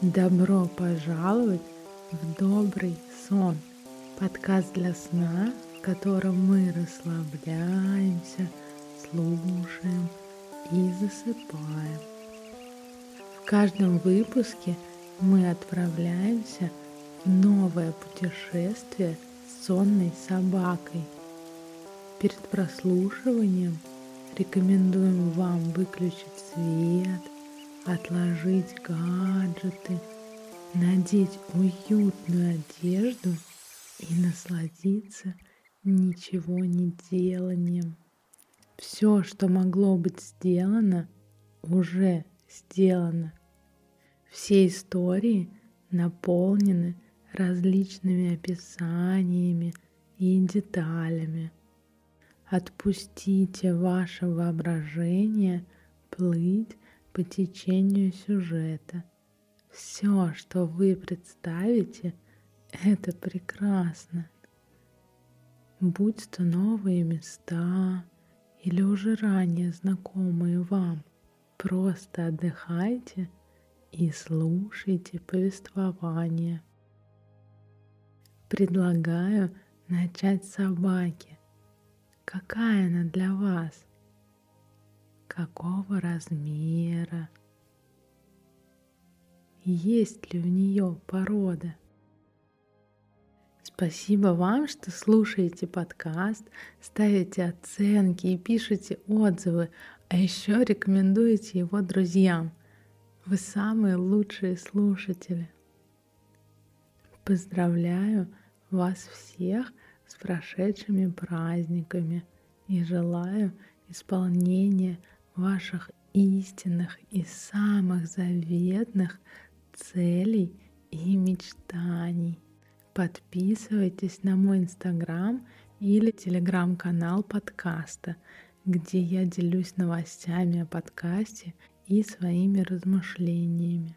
Добро пожаловать в добрый сон. Подкаст для сна, в котором мы расслабляемся, слушаем и засыпаем. В каждом выпуске мы отправляемся в новое путешествие с сонной собакой. Перед прослушиванием рекомендуем вам выключить свет, отложить гаджеты, надеть уютную одежду и насладиться ничего не деланием. Все, что могло быть сделано, уже сделано. Все истории наполнены различными описаниями и деталями. Отпустите ваше воображение плыть по течению сюжета. Все, что вы представите, это прекрасно. Будь то новые места или уже ранее знакомые вам, просто отдыхайте и слушайте повествование. Предлагаю начать с собаки. Какая она для вас? Какого размера, есть ли у нее порода. Спасибо вам, что слушаете подкаст, ставите оценки и пишете отзывы, а еще рекомендуете его друзьям. Вы самые лучшие слушатели. Поздравляю вас всех с прошедшими праздниками и желаю исполнения ваших истинных и самых заветных целей и мечтаний. Подписывайтесь на мой инстаграм или телеграм-канал подкаста, где я делюсь новостями о подкасте и своими размышлениями.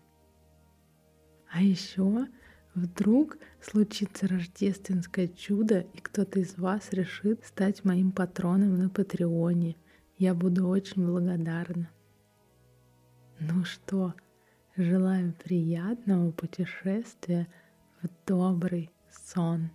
А еще вдруг случится рождественское чудо, и кто-то из вас решит стать моим патроном на Патреоне – я буду очень благодарна. Ну что, желаю приятного путешествия в добрый сон.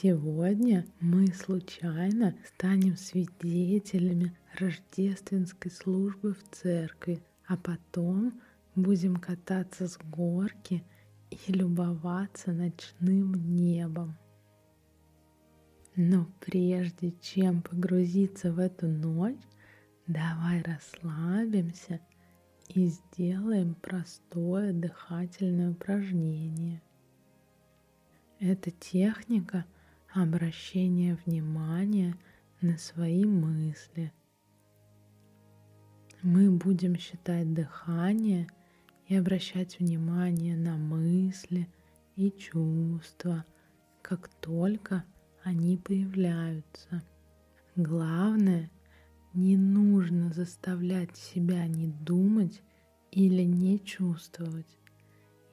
Сегодня мы случайно станем свидетелями рождественской службы в церкви, а потом будем кататься с горки и любоваться ночным небом. Но прежде чем погрузиться в эту ночь, давай расслабимся и сделаем простое дыхательное упражнение. Эта техника – обращение внимания на свои мысли. Мы будем считать дыхание и обращать внимание на мысли и чувства, как только они появляются. Главное, не нужно заставлять себя не думать или не чувствовать.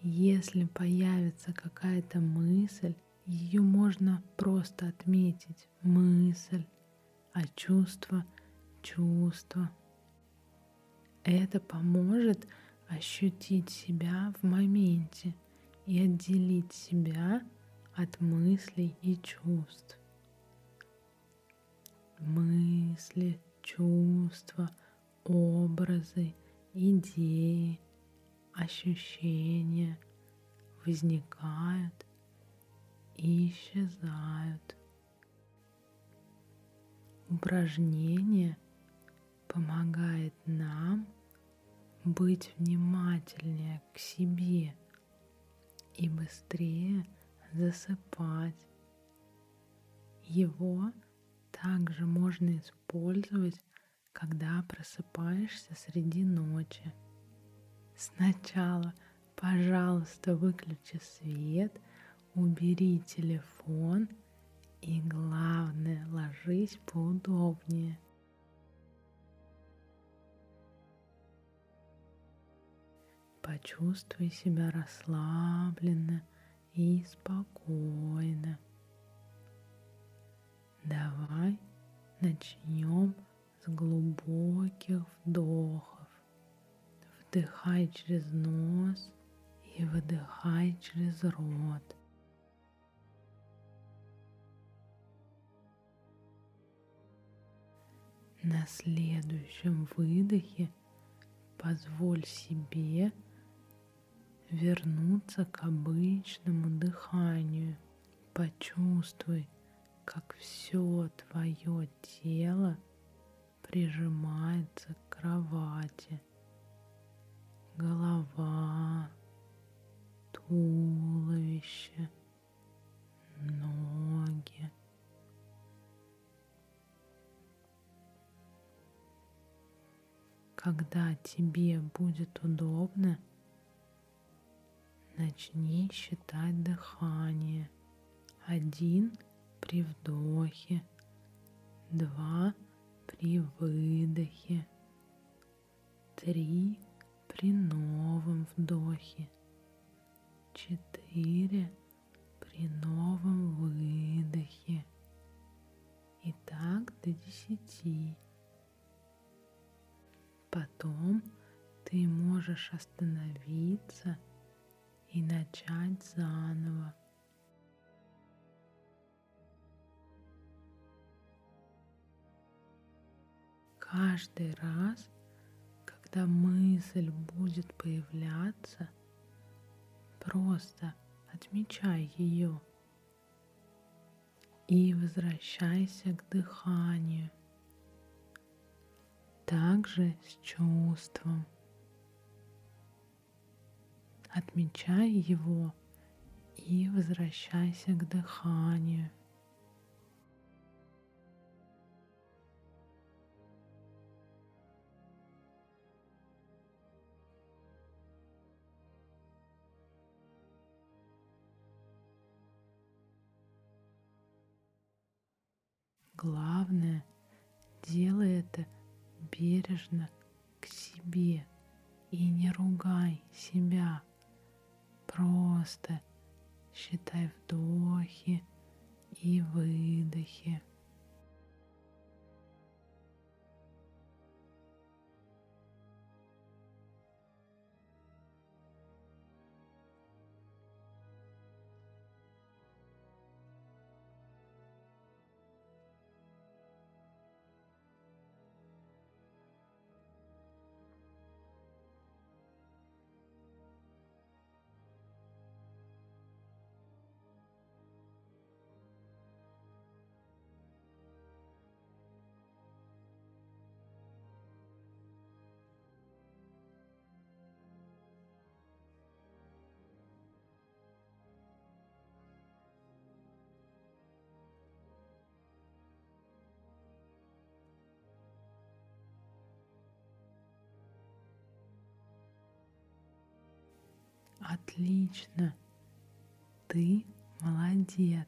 Если появится какая-то мысль, ее можно просто отметить. Мысль, а чувство — чувство. Это поможет ощутить себя в моменте и отделить себя от мыслей и чувств. Мысли, чувства, образы, идеи, ощущения возникают и исчезают. Упражнение помогает нам быть внимательнее к себе и быстрее засыпать. Его также можно использовать, когда просыпаешься среди ночи. Сначала, пожалуйста, выключи свет, убери телефон и, главное, ложись поудобнее. Почувствуй себя расслабленно и спокойно. Давай начнем с глубоких вдохов. Вдыхай через нос и выдыхай через рот. На следующем выдохе позволь себе вернуться к обычному дыханию. Почувствуй, как все твое тело прижимается к кровати. Голова, туловище, ноги. Когда тебе будет удобно, Начни считать дыхание. Один при вдохе, два при выдохе, три при новом вдохе, четыре при новом выдохе. И так до десяти. Потом ты можешь остановиться – и начать заново. Каждый раз, когда мысль будет появляться, просто отмечай ее и возвращайся к дыханию. Также с чувством отмечай его и возвращайся к дыханию. Главное, делай это бережно к себе и не ругай себя. Просто считай вдохи и выдохи. Отлично. Ты молодец.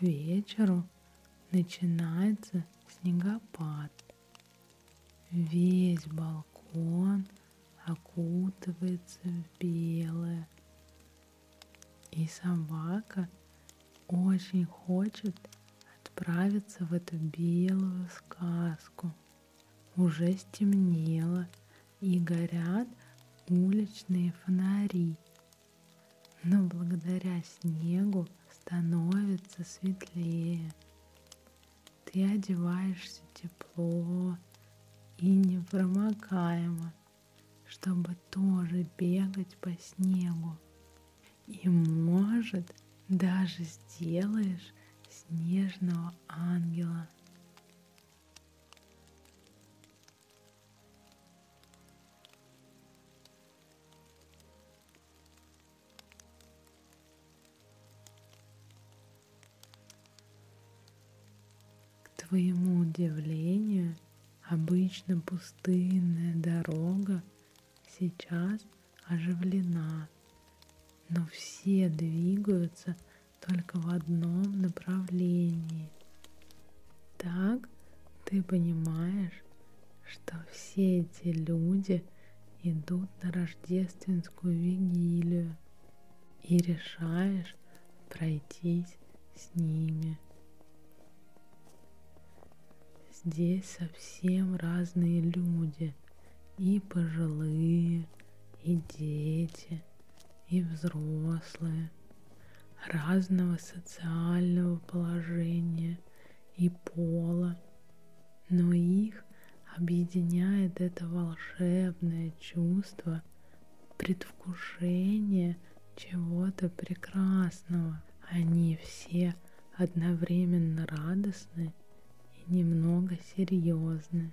Вечеру начинается снегопад. Весь балкон окутывается в белое. И собака очень хочет отправиться в эту белую сказку. Уже стемнело и горят уличные фонари. Но благодаря снегу становится светлее. Ты одеваешься тепло и непромокаемо, чтобы тоже бегать по снегу. И может даже сделаешь снежного ангела. К твоему удивлению, обычно пустынная дорога сейчас оживлена, но все двигаются – только в одном направлении. Так ты понимаешь, что все эти люди идут на рождественскую вигилию и решаешь пройтись с ними. Здесь совсем разные люди, и пожилые, и дети, и взрослые – разного социального положения и пола, но их объединяет это волшебное чувство предвкушения чего-то прекрасного. Они все одновременно радостны немного серьезны.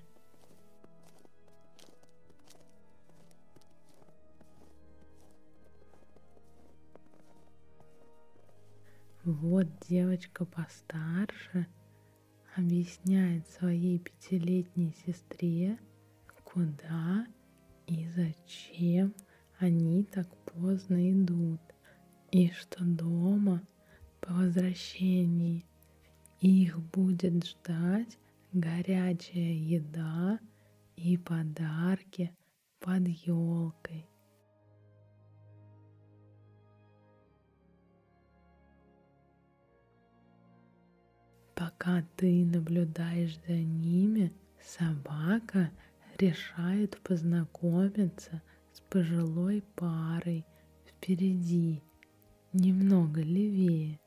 Вот девочка постарше объясняет своей пятилетней сестре, куда и зачем они так поздно идут, и что дома по возвращении их будет ждать горячая еда и подарки под елкой. Пока ты наблюдаешь за ними, собака решает познакомиться с пожилой парой впереди, немного левее.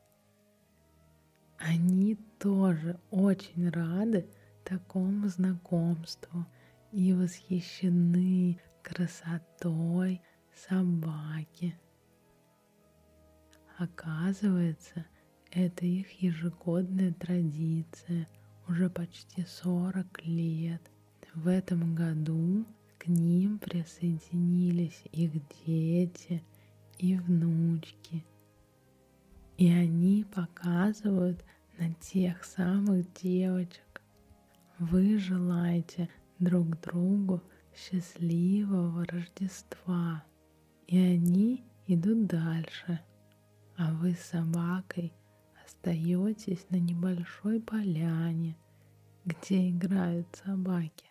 Они тоже очень рады такому знакомству и восхищены красотой собаки. Оказывается, это их ежегодная традиция уже почти 40 лет. В этом году к ним присоединились их дети и внучки. И они показывают на тех самых девочек. Вы желаете друг другу счастливого Рождества. И они идут дальше. А вы с собакой остаетесь на небольшой поляне, где играют собаки.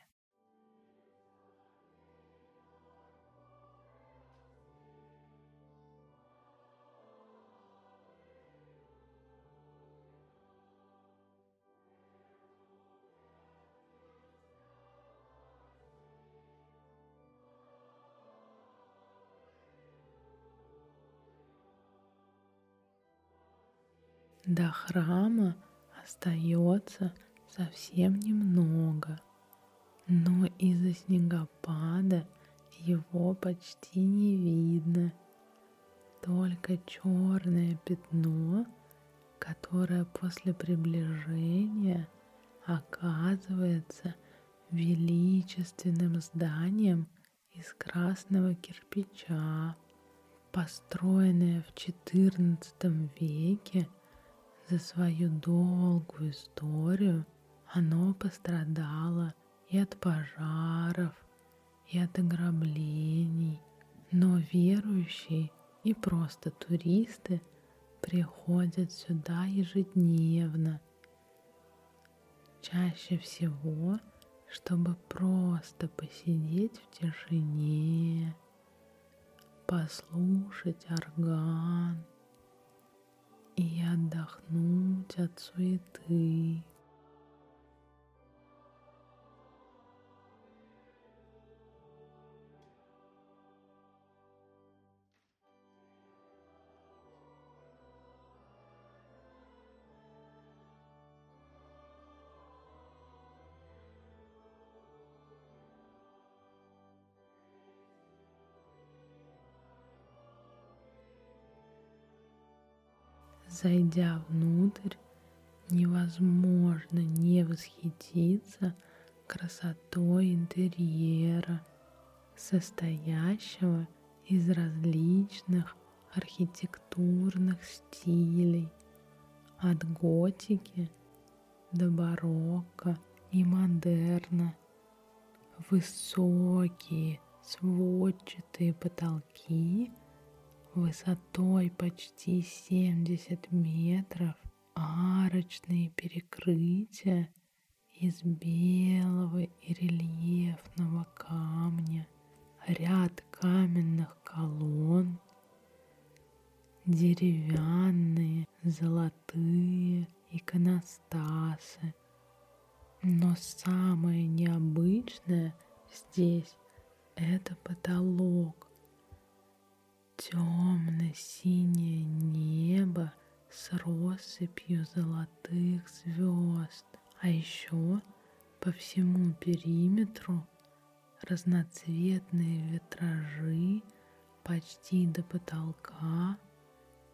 До храма остается совсем немного, но из-за снегопада его почти не видно. Только черное пятно, которое после приближения оказывается величественным зданием из красного кирпича, построенное в XIV веке – за свою долгую историю оно пострадало и от пожаров, и от ограблений, но верующие и просто туристы приходят сюда ежедневно. Чаще всего, чтобы просто посидеть в тишине, послушать орган и отдохнуть от суеты. Зайдя внутрь, невозможно не восхититься красотой интерьера, состоящего из различных архитектурных стилей, от готики до барокко и модерна. Высокие сводчатые потолки высотой почти 70 метров, арочные перекрытия из белого россыпью золотых звезд, а еще по всему периметру разноцветные витражи почти до потолка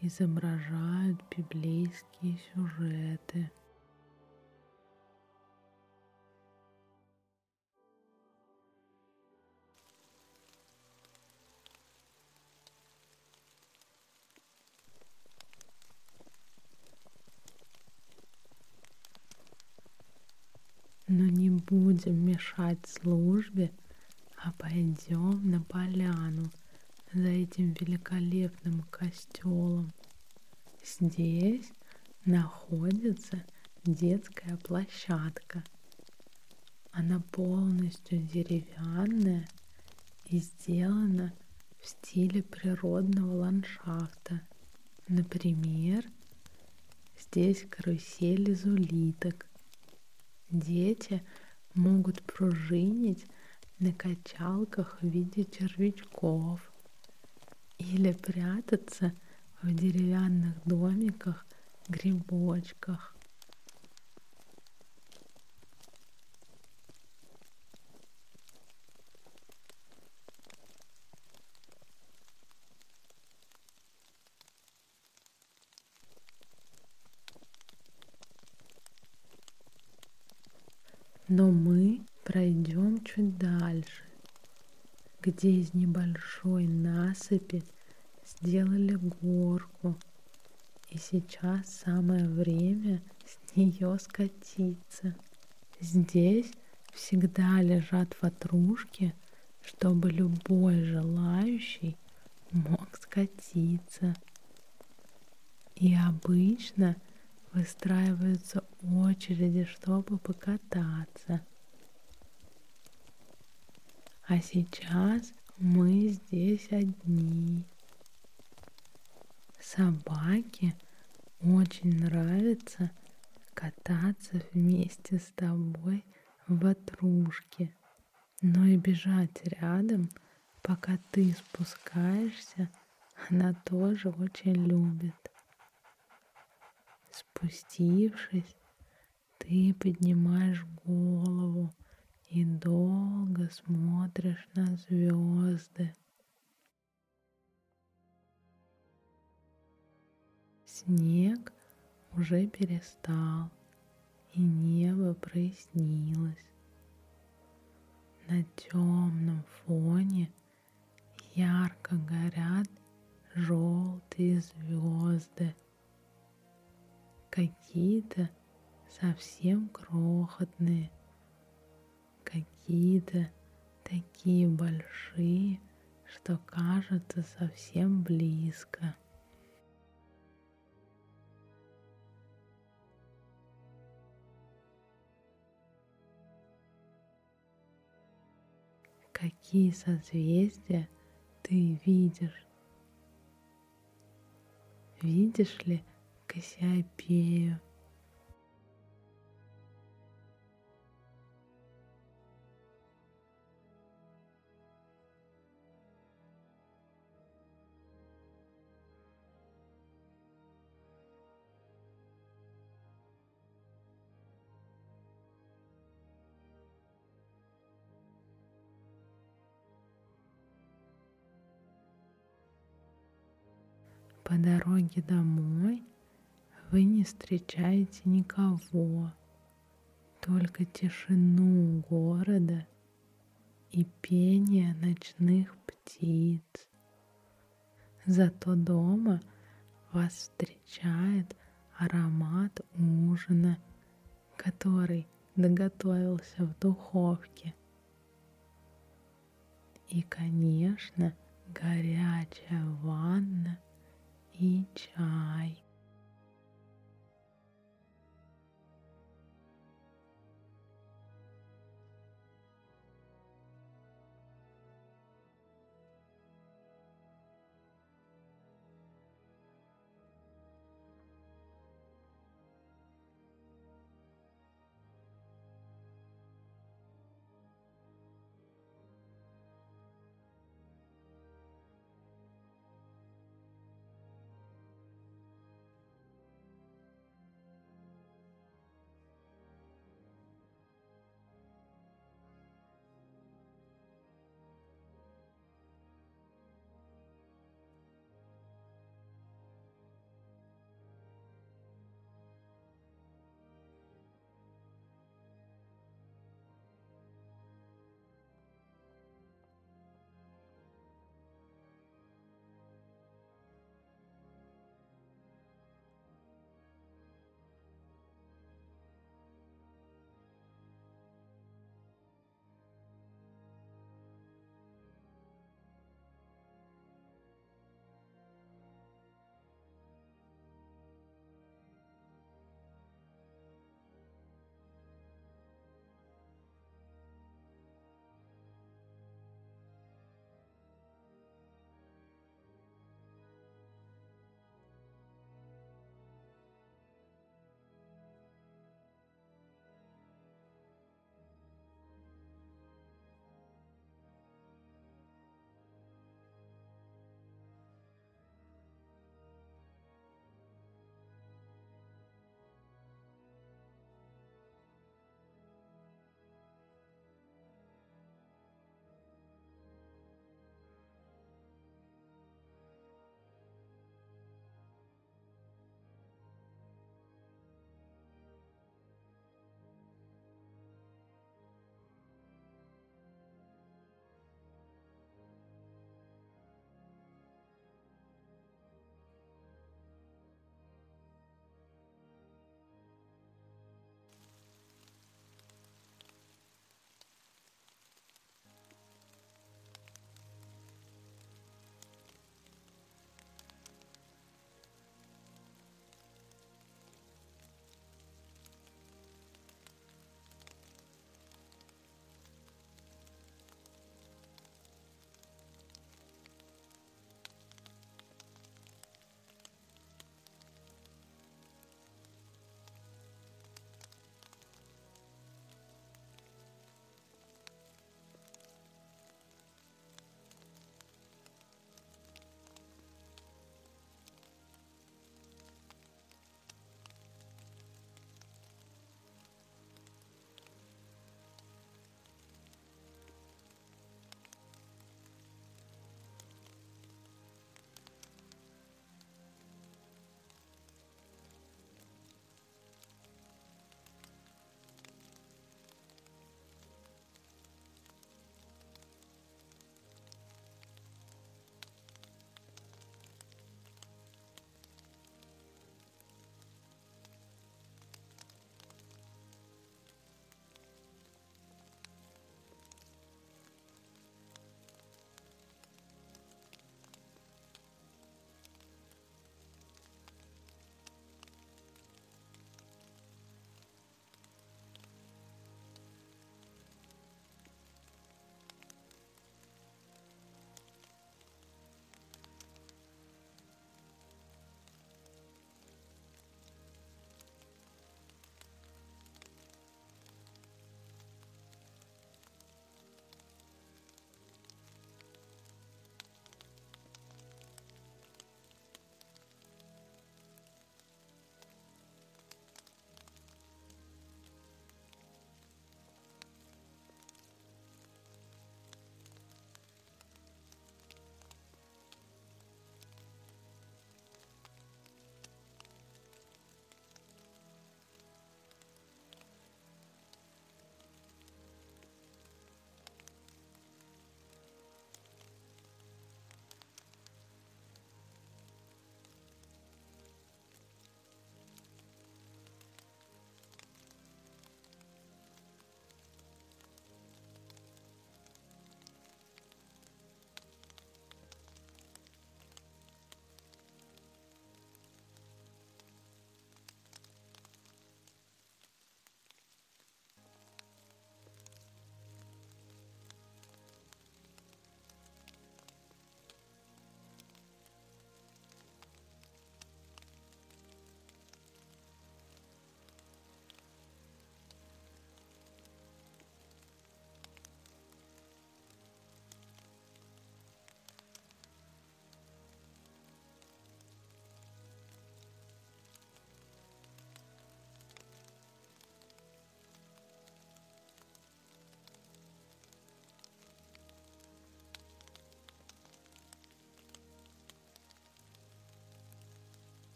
изображают библейские сюжеты. Будем мешать службе, а пойдем на поляну за этим великолепным костелом. Здесь находится детская площадка. Она полностью деревянная и сделана в стиле природного ландшафта. Например, здесь карусель из улиток, Дети могут пружинить на качалках в виде червячков или прятаться в деревянных домиках, грибочках. Но мы чуть дальше, где из небольшой насыпи сделали горку. И сейчас самое время с нее скатиться. Здесь всегда лежат ватрушки, чтобы любой желающий мог скатиться. И обычно выстраиваются очереди, чтобы покататься. А сейчас мы здесь одни. Собаке очень нравится кататься вместе с тобой в ватрушке, но и бежать рядом, пока ты спускаешься, она тоже очень любит. Спустившись, ты поднимаешь голову и долго смотришь на звезды. Снег уже перестал, и небо прояснилось. На темном фоне ярко горят желтые звезды какие-то совсем крохотные, какие-то такие большие, что кажется совсем близко. Какие созвездия ты видишь? Видишь ли Кассиопею? По дороге домой вы не встречаете никого, только тишину города и пение ночных птиц. Зато дома вас встречает аромат ужина, который доготовился в духовке. И, конечно, горячая ванна – each eye.